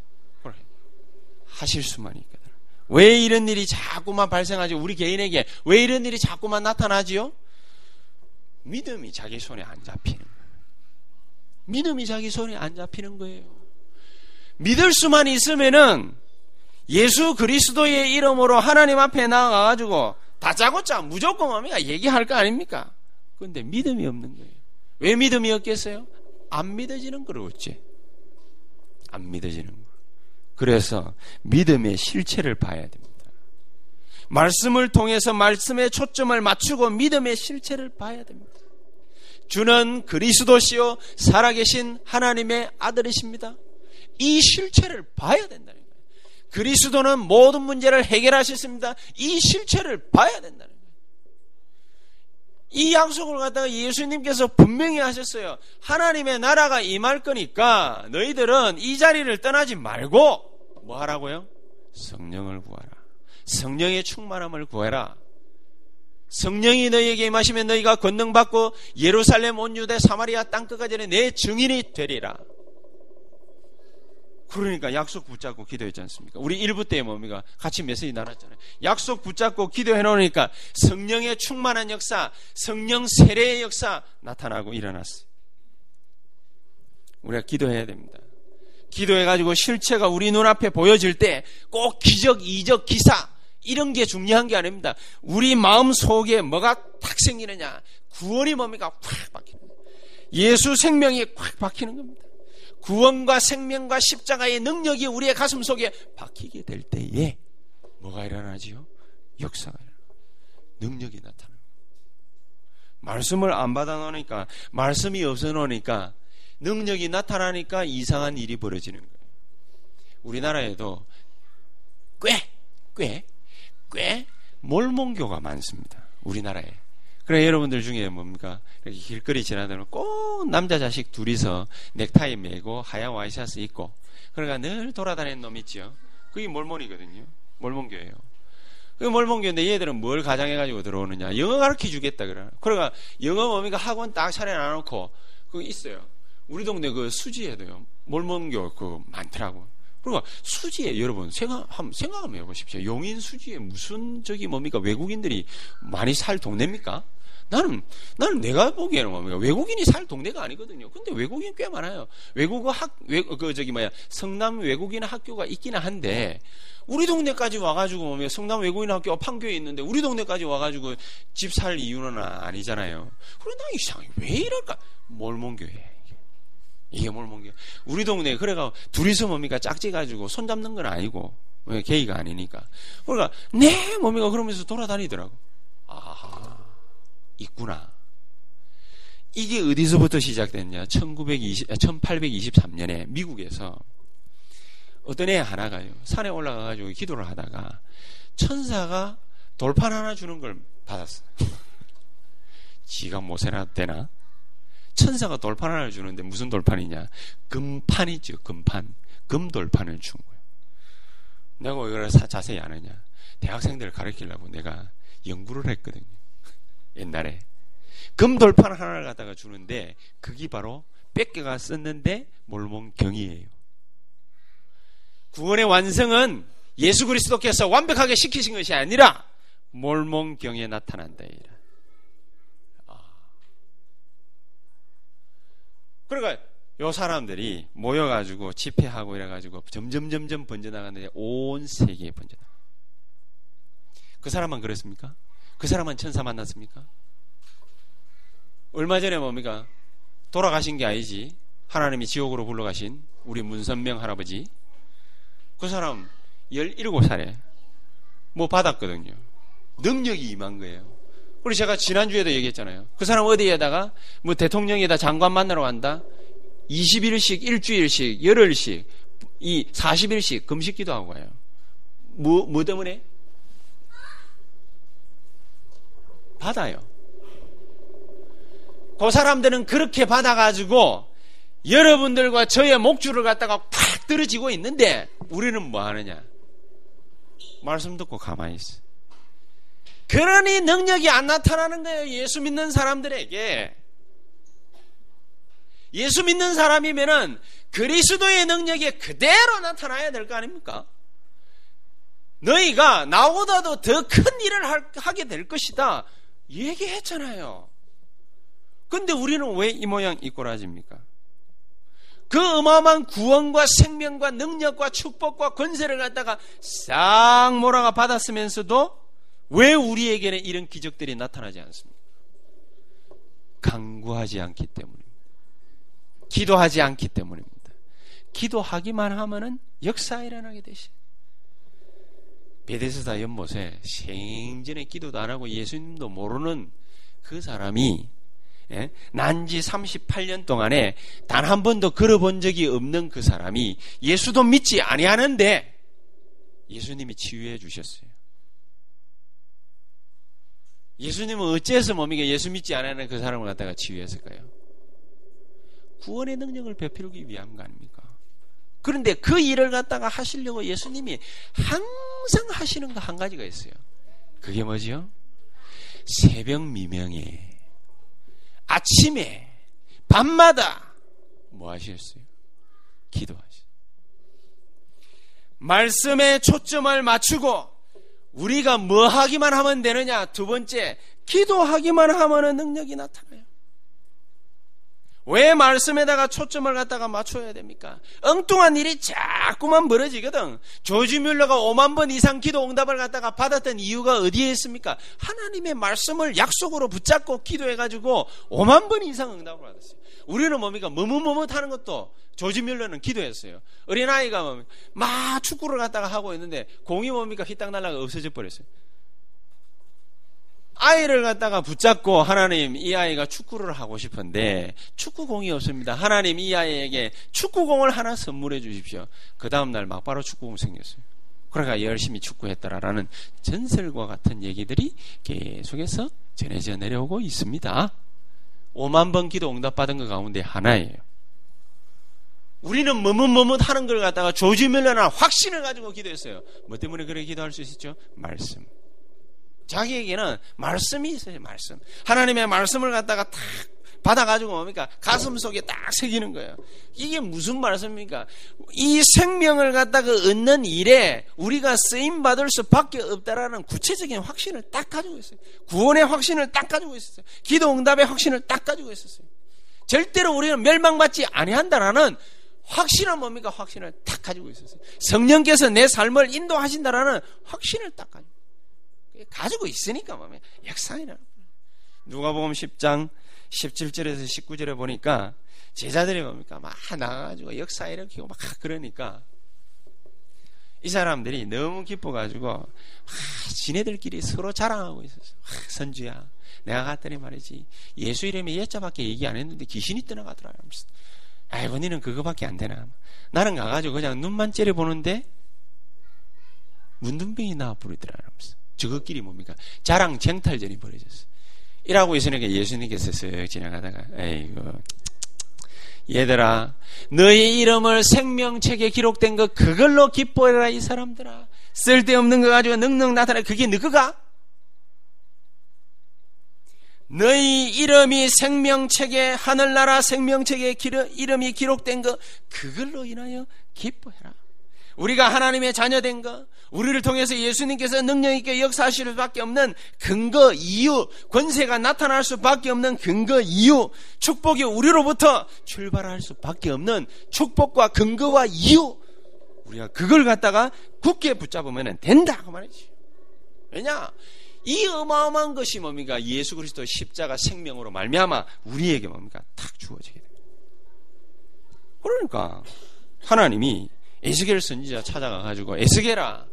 하실 수만 있거든. 왜 이런 일이 자꾸만 발생하지? 우리 개인에게 왜 이런 일이 자꾸만 나타나지요? 믿음이 자기 손에 안 잡히는 거예요. 믿음이 자기 손에 안 잡히는 거예요. 믿을 수만 있으면은 예수 그리스도의 이름으로 하나님 앞에 나가가지고 다짜고짜 무조건 뭡니까? 얘기할 거 아닙니까? 그런데 믿음이 없는 거예요. 왜 믿음이 없겠어요? 안 믿어지는 거로 어찌? 안 믿어지는 거. 그래서 믿음의 실체를 봐야 됩니다. 말씀을 통해서 말씀의 초점을 맞추고 믿음의 실체를 봐야 됩니다. 주는 그리스도시요 살아계신 하나님의 아들이십니다. 이 실체를 봐야 된다는 거예요. 그리스도는 모든 문제를 해결하셨습니다. 이 실체를 봐야 된다는 거예요. 이 약속을 갖다가 예수님께서 분명히 하셨어요. 하나님의 나라가 임할 거니까 너희들은 이 자리를 떠나지 말고 뭐 하라고요? 성령을 구하라. 성령의 충만함을 구해라. 성령이 너희에게 임하시면 너희가 권능 받고 예루살렘 온 유대 사마리아 땅끝까지 내 증인이 되리라. 그러니까 약속 붙잡고 기도했지 않습니까? 우리 일부 때 뭡니까? 같이 메시지 나눴잖아요. 약속 붙잡고 기도해 놓으니까 성령의 충만한 역사, 성령 세례의 역사 나타나고 일어났어요. 우리가 기도해야 됩니다. 기도해가지고 실체가 우리 눈앞에 보여질 때 꼭 기적, 이적, 기사, 이런 게 중요한 게 아닙니다. 우리 마음 속에 뭐가 탁 생기느냐. 구원이 뭡니까? 확 박히는 거예요. 예수 생명이 확 박히는 겁니다. 구원과 생명과 십자가의 능력이 우리의 가슴 속에 박히게 될 때에 뭐가 일어나지요? 역사가 일어나. 능력이 나타나. 말씀을 안 받아 놓으니까 말씀이 없어 놓으니까 능력이 나타나니까 이상한 일이 벌어지는 거예요. 우리나라에도 꽤, 꽤, 꽤 몰몬교가 많습니다. 우리나라에. 그래 여러분들 중에 뭡니까? 이렇게 길거리 지나다니면 꼭 남자 자식 둘이서 넥타이 메고 하얀 와이셔츠 입고 그러니까 늘 돌아다니는 놈 있지요. 그게 몰몬이거든요. 몰몬교예요. 그 몰몬교인데 얘들은 뭘 가장해가지고 들어오느냐. 영어 가르쳐 주겠다 그래. 그러니까 영어 뭡니까 학원 딱 차려놔 놓고 그거 있어요. 우리 동네 그 수지에도요. 몰몬교 그 많더라고. 그러니까 수지에 여러분 생각 한번 생각 한번 해보십시오. 용인 수지에 무슨 저기 뭡니까 외국인들이 많이 살 동네입니까? 나는 나는 내가 보기에는 뭡니까 외국인이 살 동네가 아니거든요. 근데 외국인 꽤 많아요. 외국어 학외그 저기 뭐야 성남 외국인 학교가 있기는 한데 우리 동네까지 와가지고 뭡니까 성남 외국인 학교 판교에 있는데 우리 동네까지 와가지고 집 살 이유는 아니잖아요. 그러나 이상해 왜 이럴까? 몰몬교회. 이게 몰몬교 우리 동네 그래가 둘이서 뭡니까 짝지 가지고 손 잡는 건 아니고 왜 게이가 아니니까. 그러니까 네 뭡니까 그러면서 돌아다니더라고. 아 있구나. 이게 어디서부터 시작됐냐? 1920, 1823년에 미국에서 어떤 애 하나가요. 산에 올라가가지고 기도를 하다가 천사가 돌판 하나 주는 걸 받았어. 지가 못해나 되나? 천사가 돌판 하나 주는데 무슨 돌판이냐? 금판이죠, 금판. 금돌판을 준 거예요. 내가 이걸 자세히 아느냐? 대학생들을 가르치려고 내가 연구를 했거든요. 옛날에. 금돌판 하나를 갖다가 주는데 그게 바로 뺏겨가 썼는데 몰몬경이에요. 구원의 완성은 예수 그리스도께서 완벽하게 시키신 것이 아니라 몰몬경에 나타난다. 아. 그러니까 요 사람들이 모여가지고 집회하고 이래가지고 점점 점점 번져나가는데 온 세계에 번져나가. 그 사람만 그랬습니까? 그 사람만 천사 만났습니까? 얼마 전에 뭡니까? 돌아가신 게 아니지. 하나님이 지옥으로 불러가신 우리 문선명 할아버지. 그 사람 17살에 뭐 받았거든요. 능력이 임한 거예요. 우리 제가 지난주에도 얘기했잖아요. 그 사람 어디에다가 뭐 대통령에다 장관 만나러 간다? 20일씩, 일주일씩, 열흘씩, 이 40일씩 금식 기도하고 가요. 뭐, 뭐 때문에? 받아요. 그 사람들은 그렇게 받아가지고 여러분들과 저의 목줄을 갖다가 팍 떨어지고 있는데 우리는 뭐 하느냐? 말씀 듣고 가만히 있어. 그러니 능력이 안 나타나는 거예요. 예수 믿는 사람들에게. 예수 믿는 사람이면은 그리스도의 능력이 그대로 나타나야 될 거 아닙니까? 너희가 나보다도 더 큰 일을 하게 될 것이다. 얘기했잖아요. 근데 우리는 왜 이 모양 이 꼴아집니까? 그 어마어마한 구원과 생명과 능력과 축복과 권세를 갖다가 싹 몰아가 받았으면서도 왜 우리에게는 이런 기적들이 나타나지 않습니까? 강구하지 않기 때문입니다. 기도하지 않기 때문입니다. 기도하기만 하면은 역사 일어나게 되시. 베데스다 연못에 생전에 기도도 안 하고 예수님도 모르는 그 사람이 예? 난지 38년 동안에 단 한 번도 걸어본 적이 없는 그 사람이 예수도 믿지 아니하는데 예수님이 치유해 주셨어요. 예수님은 어째서 뭡니까 예수 믿지 않는 그 사람을 갖다가 치유했을까요? 구원의 능력을 베풀기 위함 거 아닙니까? 그런데 그 일을 갖다가 하시려고 예수님이 항상 하시는 거 한 가지가 있어요. 그게 뭐지요? 새벽 미명에 아침에 밤마다 뭐 하셨어요? 기도하셨어요. 말씀에 초점을 맞추고 우리가 뭐 하기만 하면 되느냐? 두 번째, 기도하기만 하면 능력이 나타나요. 왜 말씀에다가 초점을 갖다가 맞춰야 됩니까? 엉뚱한 일이 자꾸만 벌어지거든. 조지 뮬러가 5만 번 이상 기도 응답을 갖다가 받았던 이유가 어디에 있습니까? 하나님의 말씀을 약속으로 붙잡고 기도해가지고 5만 번 이상 응답을 받았어요. 우리는 뭡니까? 머뭇머뭇하는 것도 조지 뮬러는 기도했어요. 어린아이가 막 축구를 갖다가 하고 있는데 공이 뭡니까? 휘땅 날라가 없어져 버렸어요. 아이를 갖다가 붙잡고 하나님 이 아이가 축구를 하고 싶은데 축구공이 없습니다. 하나님 이 아이에게 축구공을 하나 선물해 주십시오. 그 다음날 막바로 축구공 생겼어요. 그러니까 열심히 축구했더라라는 전설과 같은 얘기들이 계속해서 전해져 내려오고 있습니다. 5만 번 기도 응답받은 것 가운데 하나예요. 우리는 머뭇머뭇 하는 걸 갖다가 조지밀려나 확신을 가지고 기도했어요. 뭐 때문에 그렇게 기도할 수 있었죠? 말씀. 자기에게는 말씀이 있어요, 말씀. 하나님의 말씀을 갖다가 탁 받아가지고 뭡니까? 가슴 속에 딱 새기는 거예요. 이게 무슨 말씀입니까? 이 생명을 갖다가 얻는 일에 우리가 쓰임 받을 수 밖에 없다라는 구체적인 확신을 딱 가지고 있어요. 구원의 확신을 딱 가지고 있었어요. 기도 응답의 확신을 딱 가지고 있었어요. 절대로 우리는 멸망받지 아니한다라는 확신은 뭡니까? 확신을 딱 가지고 있었어요. 성령께서 내 삶을 인도하신다라는 확신을 딱 가지고 가지고 있으니까 뭡니까? 역사이나 누가복음 10장 17절에서 19절에 보니까 제자들이 뭡니까? 막 나가가지고 역사 일으키고 막 그러니까 이 사람들이 너무 기뻐가지고 아, 지네들끼리 서로 자랑하고 있었어. 아, 선주야, 내가 갔더니 말이지 예수 이름에 예자밖에 얘기 안 했는데 귀신이 떠나가더라. 아이고 니는 그거밖에 안 되나? 나는 가가지고 그냥 눈만 째려보는데 문둥병이 나와 부르더라. 저것끼리 뭡니까? 자랑 쟁탈전이 벌어졌어. 이라고 있으니까 예수님께서 쓱 지나가다가 에이구. 얘들아 너희 이름을 생명책에 기록된 거 그걸로 기뻐해라 이 사람들아. 쓸데없는 거 가지고 능능 나타나 그게 너가? 너희 이름이 생명책에 하늘나라 생명책에 기르, 이름이 기록된 거 그걸로 인하여 기뻐해라 우리가 하나님의 자녀된 거, 우리를 통해서 예수님께서 능력 있게 역사하실 수밖에 없는 근거 이유, 권세가 나타날 수밖에 없는 근거 이유, 축복이 우리로부터 출발할 수밖에 없는 축복과 근거와 이유, 우리가 그걸 갖다가 굳게 붙잡으면 된다 그 말이지. 왜냐? 이 어마어마한 것이 뭡니까? 예수 그리스도 십자가 생명으로 말미암아 우리에게 뭡니까? 탁 주어지게 됩니다. 그러니까 하나님이 에스겔 선지자 찾아가 가지고 에스겔아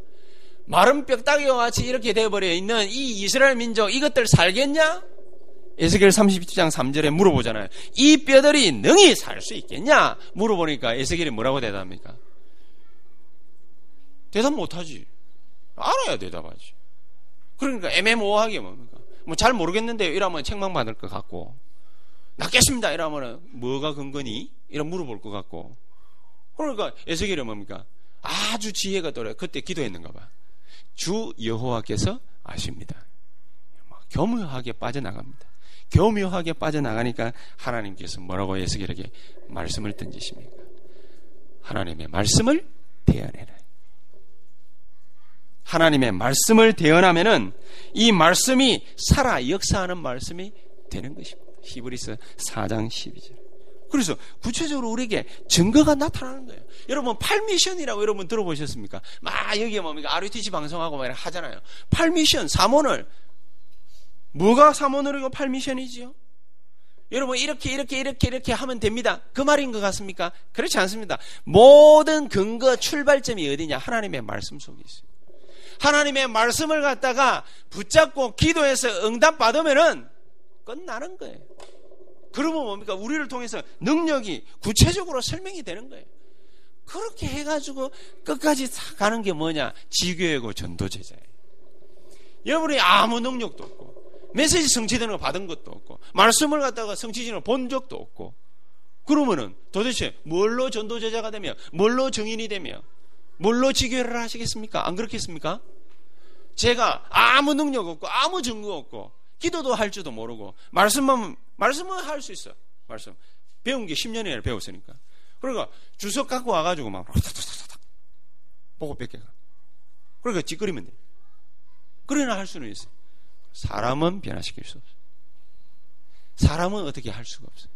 마른 뼈다귀와 같이 이렇게 되어버려 있는 이 이스라엘 민족 이것들 살겠냐? 에스겔 30장 3절에 물어보잖아요. 이 뼈들이 능히 살 수 있겠냐? 물어보니까 에스겔이 뭐라고 대답합니까? 대답 못하지. 알아야 대답하지. 그러니까 애매모호하게 뭡니까? 뭐 잘 모르겠는데 이러면 책망 받을 것 같고 낫겠습니다 이러면 뭐가 근거니? 이런 물어볼 것 같고 그러니까 에스겔이 뭡니까? 아주 지혜가 떨어요. 그때 기도했는가 봐. 주 여호와께서 아십니다. 교묘하게 빠져나갑니다. 교묘하게 빠져나가니까 하나님께서 뭐라고 에스겔에게 말씀을 던지십니까? 하나님의 말씀을 대언해라. 하나님의 말씀을 대언하면은 이 말씀이 살아 역사하는 말씀이 되는 것입니다. 히브리서 4장 12절. 그래서 구체적으로 우리에게 증거가 나타나는 거예요. 여러분 팔미션이라고 여러분 들어보셨습니까? 막 여기에 뭡니까? RUTC 방송하고 막 하잖아요. 팔미션 사모을 뭐가 사모늘이고 팔미션이지요? 여러분 이렇게 이렇게 이렇게 이렇게 하면 됩니다. 그 말인 것 같습니까? 그렇지 않습니다. 모든 근거 출발점이 어디냐? 하나님의 말씀 속에 있어요. 하나님의 말씀을 갖다가 붙잡고 기도해서 응답 받으면은 끝나는 거예요. 그러면 뭡니까? 우리를 통해서 능력이 구체적으로 설명이 되는 거예요. 그렇게 해가지고 끝까지 가는 게 뭐냐? 지교회고 전도제자예요. 여러분이 아무 능력도 없고, 메시지 성취되는 거 받은 것도 없고, 말씀을 갖다가 성취지는 본 적도 없고, 그러면은 도대체 뭘로 전도제자가 되며, 뭘로 증인이 되며, 뭘로 지교회를 하시겠습니까? 안 그렇겠습니까? 제가 아무 능력 없고, 아무 증거 없고, 기도도 할 줄도 모르고 말씀만 말씀은 할 수 있어. 말씀 배운 게 10년이나 배웠으니까. 그러니까 주석 갖고 와가지고 막 보고 뺏겨가. 그러니까 찌끄리면 돼. 그러나 할 수는 있어. 사람은 변화시킬 수 없어. 사람은 어떻게 할 수가 없어.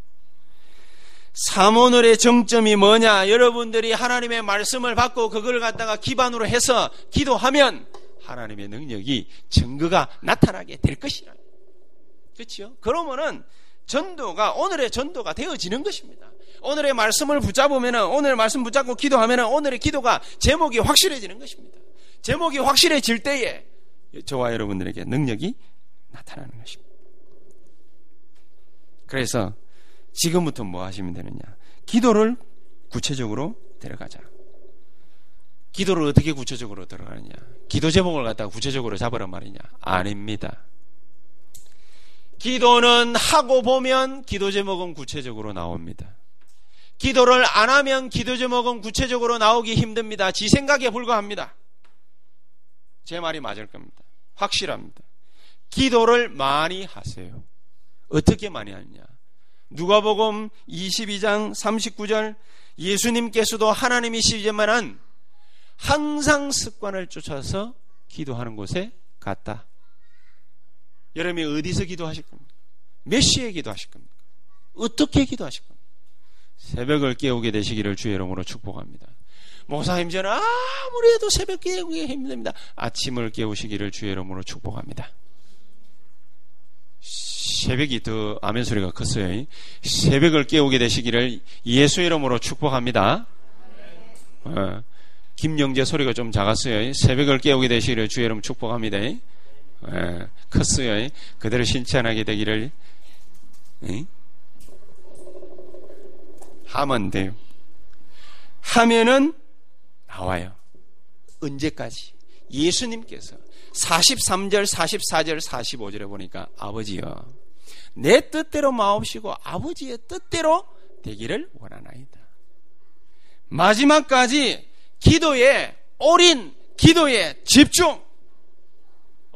사모늘의 정점이 뭐냐? 여러분들이 하나님의 말씀을 받고 그걸 갖다가 기반으로 해서 기도하면 하나님의 능력이 증거가 나타나게 될 것이라. 그렇죠? 그러면은 전도가 오늘의 전도가 되어지는 것입니다. 오늘의 말씀을 붙잡으면은 오늘 말씀 붙잡고 기도하면은 오늘의 기도가 제목이 확실해지는 것입니다. 제목이 확실해질 때에 저와 여러분들에게 능력이 나타나는 것입니다. 그래서 지금부터 뭐 하시면 되느냐? 기도를 구체적으로 데려가자. 기도를 어떻게 구체적으로 들어가느냐? 기도 제목을 갖다가 구체적으로 잡으란 말이냐? 아닙니다. 기도는 하고 보면 기도 제목은 구체적으로 나옵니다. 기도를 안 하면 기도 제목은 구체적으로 나오기 힘듭니다. 지 생각에 불과합니다. 제 말이 맞을 겁니다. 확실합니다. 기도를 많이 하세요. 어떻게 많이 하느냐? 누가복음 22장 39절 예수님께서도 하나님이시지만은 항상 습관을 쫓아서 기도하는 곳에 갔다. 여러분이 어디서 기도하실 겁니까? 몇 시에 기도하실 겁니까? 어떻게 기도하실 겁니까? 새벽을 깨우게 되시기를 주의 이름으로 축복합니다. 목사님 저는 아무리 해도 새벽 깨우기 힘듭니다. 아침을 깨우시기를 주의 이름으로 축복합니다. 새벽이 더 아멘 소리가 컸어요. 새벽을 깨우게 되시기를 예수 이름으로 축복합니다. 어, 김영재 소리가 좀 작았어요. 새벽을 깨우게 되시기를 주의 이름 축복합니다. 예, 컸어요. 그대로 실천하게 되기를 예? 하면 돼요. 하면은 나와요. 언제까지? 예수님께서 43절, 44절, 45절에 보니까 아버지여 내 뜻대로 마옵시고 아버지의 뜻대로 되기를 원하나이다. 마지막까지 기도에 올인, 기도에 집중.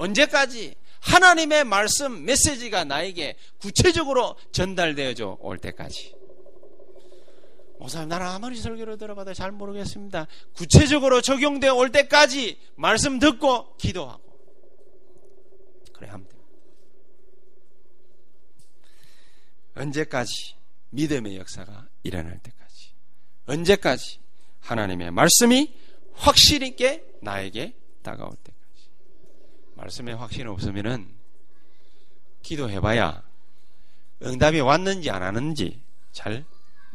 언제까지? 하나님의 말씀 메시지가 나에게 구체적으로 전달되어져 올 때까지. 목사님, 나는 아무리 설교를 들어봐도 잘 모르겠습니다. 구체적으로 적용되어 올 때까지 말씀 듣고 기도하고. 그래 하면 됩니다. 언제까지 믿음의 역사가 일어날 때까지. 언제까지 하나님의 말씀이 확실 있게 나에게 다가올 때까지. 말씀에 확신 없으면은 기도해봐야 응답이 왔는지 안 왔는지 잘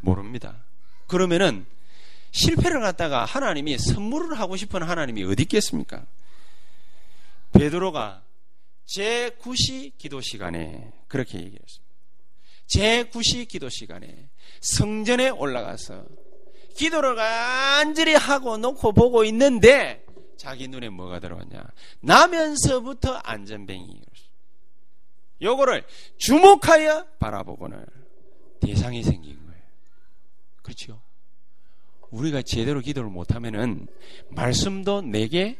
모릅니다. 그러면은 실패를 갖다가 하나님이 선물을 하고 싶은 하나님이 어디 있겠습니까? 베드로가 제9시 기도 시간에 그렇게 얘기했습니다. 제9시 기도 시간에 성전에 올라가서 기도를 간절히 하고 놓고 보고 있는데 자기 눈에 뭐가 들어왔냐? 나면서부터 안전뱅이. 요거를 주목하여 바라보고는 대상이 생긴 거예요. 그렇죠? 우리가 제대로 기도를 못하면은 말씀도 내게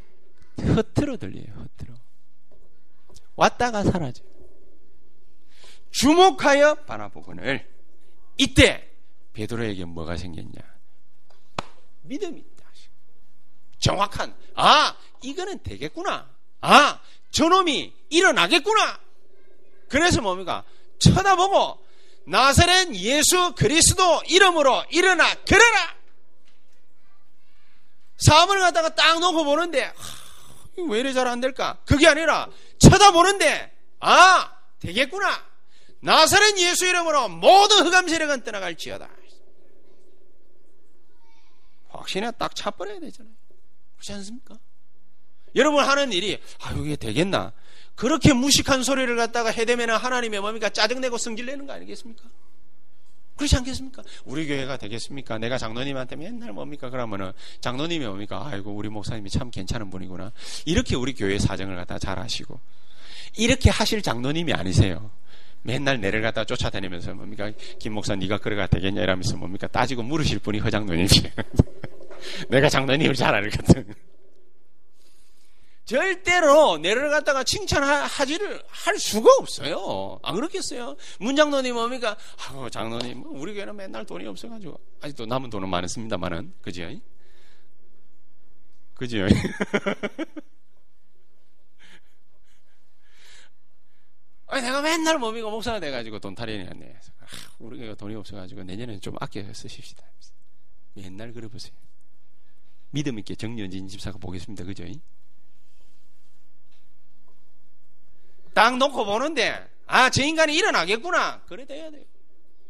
흩트러 들려요. 흩트러. 왔다가 사라져요. 주목하여 바라보거늘 이때 베드로에게 뭐가 생겼냐? 믿음이. 정확한 아 이거는 되겠구나. 아 저놈이 일어나겠구나. 그래서 뭡니까? 쳐다보고 나사렛 예수 그리스도 이름으로 일어나 그래라. 사업을 갖다가 딱 놓고 보는데 왜 이래 잘 안 될까? 그게 아니라 쳐다보는데 아 되겠구나. 나사렛 예수 이름으로 모든 흑암 세력은 떠나갈지어다. 확신에 딱 차버려야 되잖아요. 그렇지 않습니까? 여러분 하는 일이 아 이게 되겠나? 그렇게 무식한 소리를 갖다가 해대면 하나님의 뭡니까 짜증내고 성질내는 거 아니겠습니까? 그렇지 않겠습니까? 우리 교회가 되겠습니까? 내가 장로님한테 맨날 뭡니까? 그러면은 장로님이 뭡니까? 아이고 우리 목사님이 참 괜찮은 분이구나. 이렇게 우리 교회 사정을 갖다 잘 하시고 이렇게 하실 장로님이 아니세요. 맨날 내를 갖다 쫓아다니면서 뭡니까? 김 목사 네가 그래가 되겠냐 이러면서 뭡니까? 따지고 물으실 분이 허장노님이에요. 내가 장로님을 잘 알거든. 절대로 내를 갖다가 칭찬하지를 할 수가 없어요. 안 그렇겠어요? 문장로님 뭡니까? 아우, 장로님, 뭐 우리 교회는 맨날 돈이 없어가지고. 아직도 남은 돈은 많습니다만은. 그지요? 그지요? 아니, 내가 맨날 뭡니까? 목사가 돼가지고 돈 타령이 네 아, 우리 교회가 돈이 없어가지고 내년에는 좀 아껴 쓰십시다. 맨날 그래 보세요. 믿음 있게 정년진 집사가 보겠습니다. 그죠? 딱 놓고 보는데 아, 저 인간이 일어나겠구나. 그래 돼야 돼요.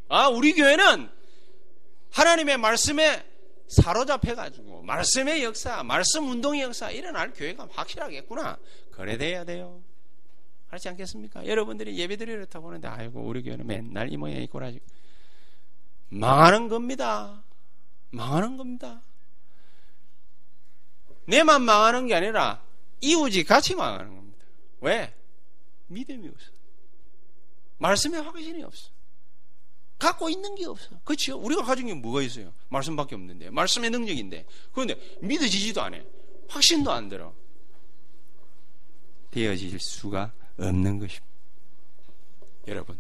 아, 우리 교회는 하나님의 말씀에 사로잡혀가지고 말씀의 역사, 말씀 운동의 역사 일어날 교회가 확실하겠구나. 그래 돼야 돼요. 그렇지 않겠습니까? 여러분들이 예배드리러 다 보는데 아이고 우리 교회는 맨날 이 모양이 꼬라지 망하는 겁니다. 망하는 겁니다. 내만 망하는 게 아니라 이웃이 같이 망하는 겁니다. 왜? 믿음이 없어. 말씀에 확신이 없어. 갖고 있는 게 없어. 그렇죠? 우리가 가진 게 뭐가 있어요? 말씀밖에 없는데. 말씀의 능력인데. 그런데 믿어지지도 않아. 확신도 안 들어. 되어질 수가 없는 것입니다. 여러분.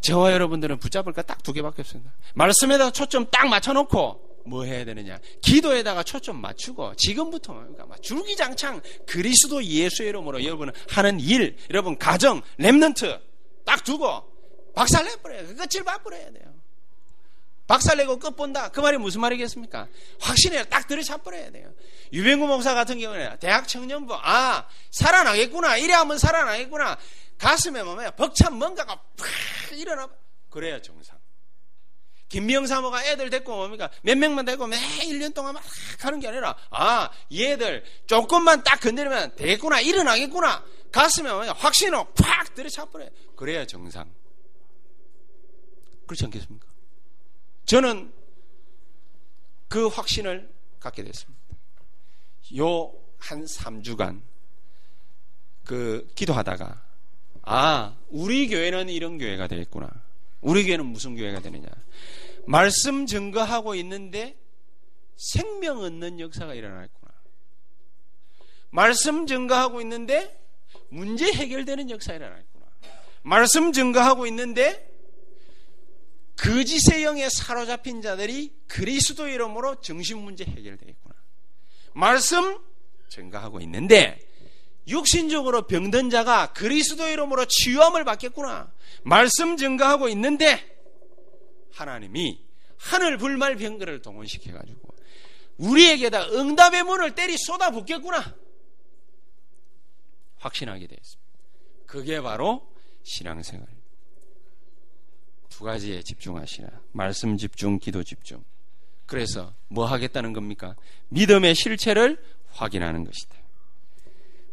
저와 여러분들은 붙잡을 거 딱 두 개밖에 없습니다. 말씀에다가 초점 딱 맞춰놓고 뭐 해야 되느냐? 기도에다가 초점 맞추고 지금부터 그러니까 막 줄기장창 그리스도 예수의 이름으로 여러분 하는 일, 여러분 가정, remnant 딱 두고 박살 내버려야 돼. 끝을 봐버려야 돼요. 박살 내고 끝 본다. 그 말이 무슨 말이겠습니까? 확신에 딱 뒤집어버려야 돼요. 유병구 목사 같은 경우는 대학 청년부, 아, 살아나겠구나. 이래 하면 살아나겠구나. 가슴에 보면 벅찬 뭔가가 팍 일어나. 그래야 정상. 김미영 사모가 애들 데리고 뭡니까? 몇 명만 데리고 매 1년 동안 막 하는 게 아니라, 아, 얘들 조금만 딱 건드리면 되겠구나. 일어나겠구나. 보면 확신으로 팍 들이잡버려요. 그래야 정상. 그렇지 않겠습니까? 저는 그 확신을 갖게 됐습니다. 요 한 3주간 그 기도하다가 아, 우리 교회는 이런 교회가 되겠구나. 우리 교회는 무슨 교회가 되느냐. 말씀 증거하고 있는데 생명 얻는 역사가 일어나겠구나. 말씀 증거하고 있는데 문제 해결되는 역사가 일어나겠구나. 말씀 증거하고 있는데 거짓의 영에 사로잡힌 자들이 그리스도 이름으로 정신 문제 해결되겠구나. 말씀 증거하고 있는데 육신적으로 병든 자가 그리스도 이름으로 치유함을 받겠구나. 말씀 증거하고 있는데 하나님이 하늘 불말 병거를 동원시켜 가지고 우리에게다 응답의 문을 때리 쏟아 붓겠구나. 확신하게 되었습니다. 그게 바로 신앙생활. 두 가지에 집중하시라. 말씀 집중, 기도 집중. 그래서 뭐 하겠다는 겁니까? 믿음의 실체를 확인하는 것이다.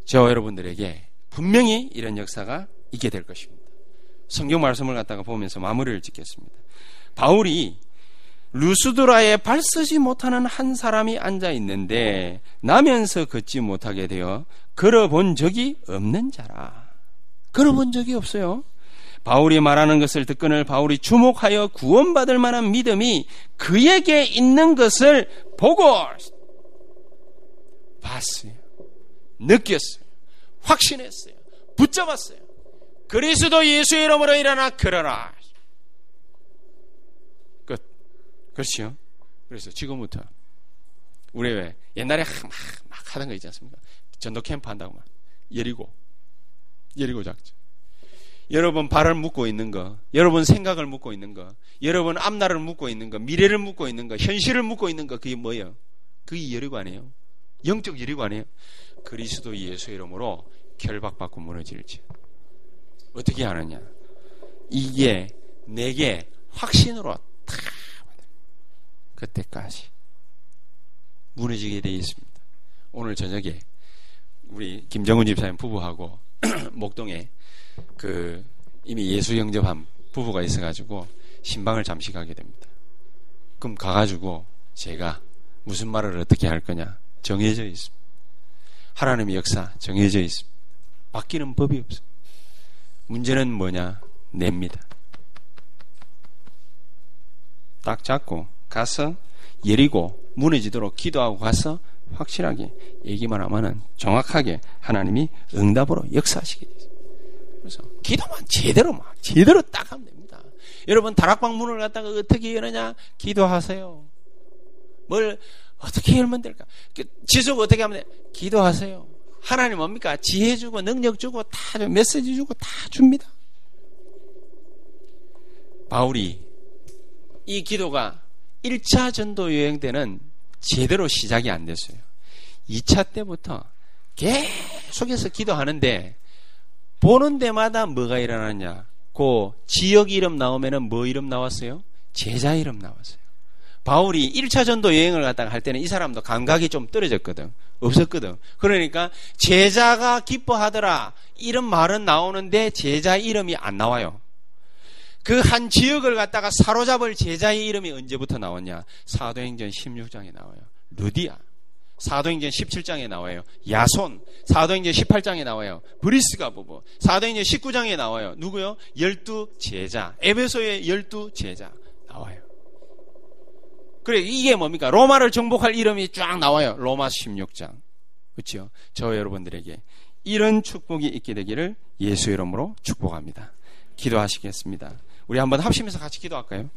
저와 여러분들에게 분명히 이런 역사가 있게 될 것입니다. 성경 말씀을 갖다가 보면서 마무리를 짓겠습니다. 바울이 루스드라에 발 쓰지 못하는 한 사람이 앉아 있는데 나면서 걷지 못하게 되어 걸어본 적이 없는 자라. 걸어본 적이 없어요. 바울이 말하는 것을 듣거늘 바울이 주목하여 구원받을 만한 믿음이 그에게 있는 것을 보고 봤어요. 느꼈어요. 확신했어요. 붙잡았어요. 그리스도 예수의 이름으로 일어나 걸어라. 끝. 그렇죠? 그래서 지금부터 우리 왜 옛날에 막, 막 하던 거 있지 않습니까? 전도 캠프 한다고 막 예리고 예리고 작전. 여러분 발을 묶고 있는 거, 여러분 생각을 묶고 있는 거, 여러분 앞날을 묶고 있는 거, 미래를 묶고 있는 거, 현실을 묶고 있는 거, 그게 뭐예요? 그게 여리고 아니에요? 영적 여리고 아니에요? 그리스도 예수 이름으로 결박받고 무너질지. 어떻게 하느냐? 이게 내게 확신으로 다 그때까지 무너지게 되어 있습니다. 오늘 저녁에 우리 김정은 집사님 부부하고 목동에 그 이미 예수 영접한 부부가 있어가지고 신방을 잠시 가게 됩니다. 그럼 가가지고 제가 무슨 말을 어떻게 할 거냐 정해져 있습니다. 하나님의 역사 정해져 있습니다. 바뀌는 법이 없습니다. 문제는 뭐냐? 냅니다. 딱 잡고 가서 예리고 무너지도록 기도하고 가서 확실하게 얘기만 하면은 정확하게 하나님이 응답으로 역사하시게 돼요. 그래서 기도만 제대로 막 제대로 딱 하면 됩니다. 여러분 다락방 문을 갖다가 어떻게 여느냐? 기도하세요. 뭘 어떻게 열면 될까? 그 지속 어떻게 하면 돼? 기도하세요. 하나님 뭡니까? 지혜 주고 능력 주고 다 메시지 주고 다 줍니다. 바울이 이 기도가 1차 전도 여행 때는 제대로 시작이 안 됐어요. 2차 때부터 계속해서 기도하는데 보는 데마다 뭐가 일어나냐? 그 지역 이름 나오면은 뭐 이름 나왔어요? 제자 이름 나왔어요. 바울이 1차 전도 여행을 갔다가 할 때는 이 사람도 감각이 좀 떨어졌거든. 없었거든. 그러니까 제자가 기뻐하더라. 이런 말은 나오는데 제자 이름이 안 나와요. 그 한 지역을 갖다가 사로잡을 제자의 이름이 언제부터 나왔냐? 사도행전 16장에 나와요. 루디아. 사도행전 17장에 나와요. 야손. 사도행전 18장에 나와요. 브리스가 부부. 사도행전 19장에 나와요. 누구요? 열두 제자. 에베소의 열두 제자. 나와요. 그래, 이게 뭡니까? 로마를 정복할 이름이 쫙 나와요. 로마 16장. 그렇죠? 저 여러분들에게 이런 축복이 있게 되기를 예수 이름으로 축복합니다. 기도하시겠습니다. 우리 한번 합심해서 같이 기도할까요?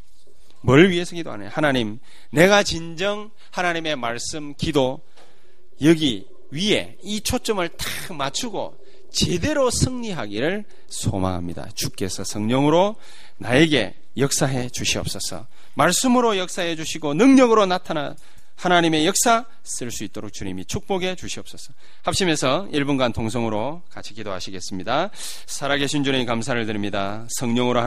뭘 위해서 기도하나요? 하나님, 내가 진정 하나님의 말씀, 기도, 여기 위에 이 초점을 탁 맞추고 제대로 승리하기를 소망합니다. 주께서 성령으로 나에게 역사해 주시옵소서. 말씀으로 역사해 주시고 능력으로 나타나 하나님의 역사 쓸 수 있도록 주님이 축복해 주시옵소서. 합심해서 1분간 동성으로 같이 기도하시겠습니다. 살아계신 주님 감사를 드립니다. 성령으로 하나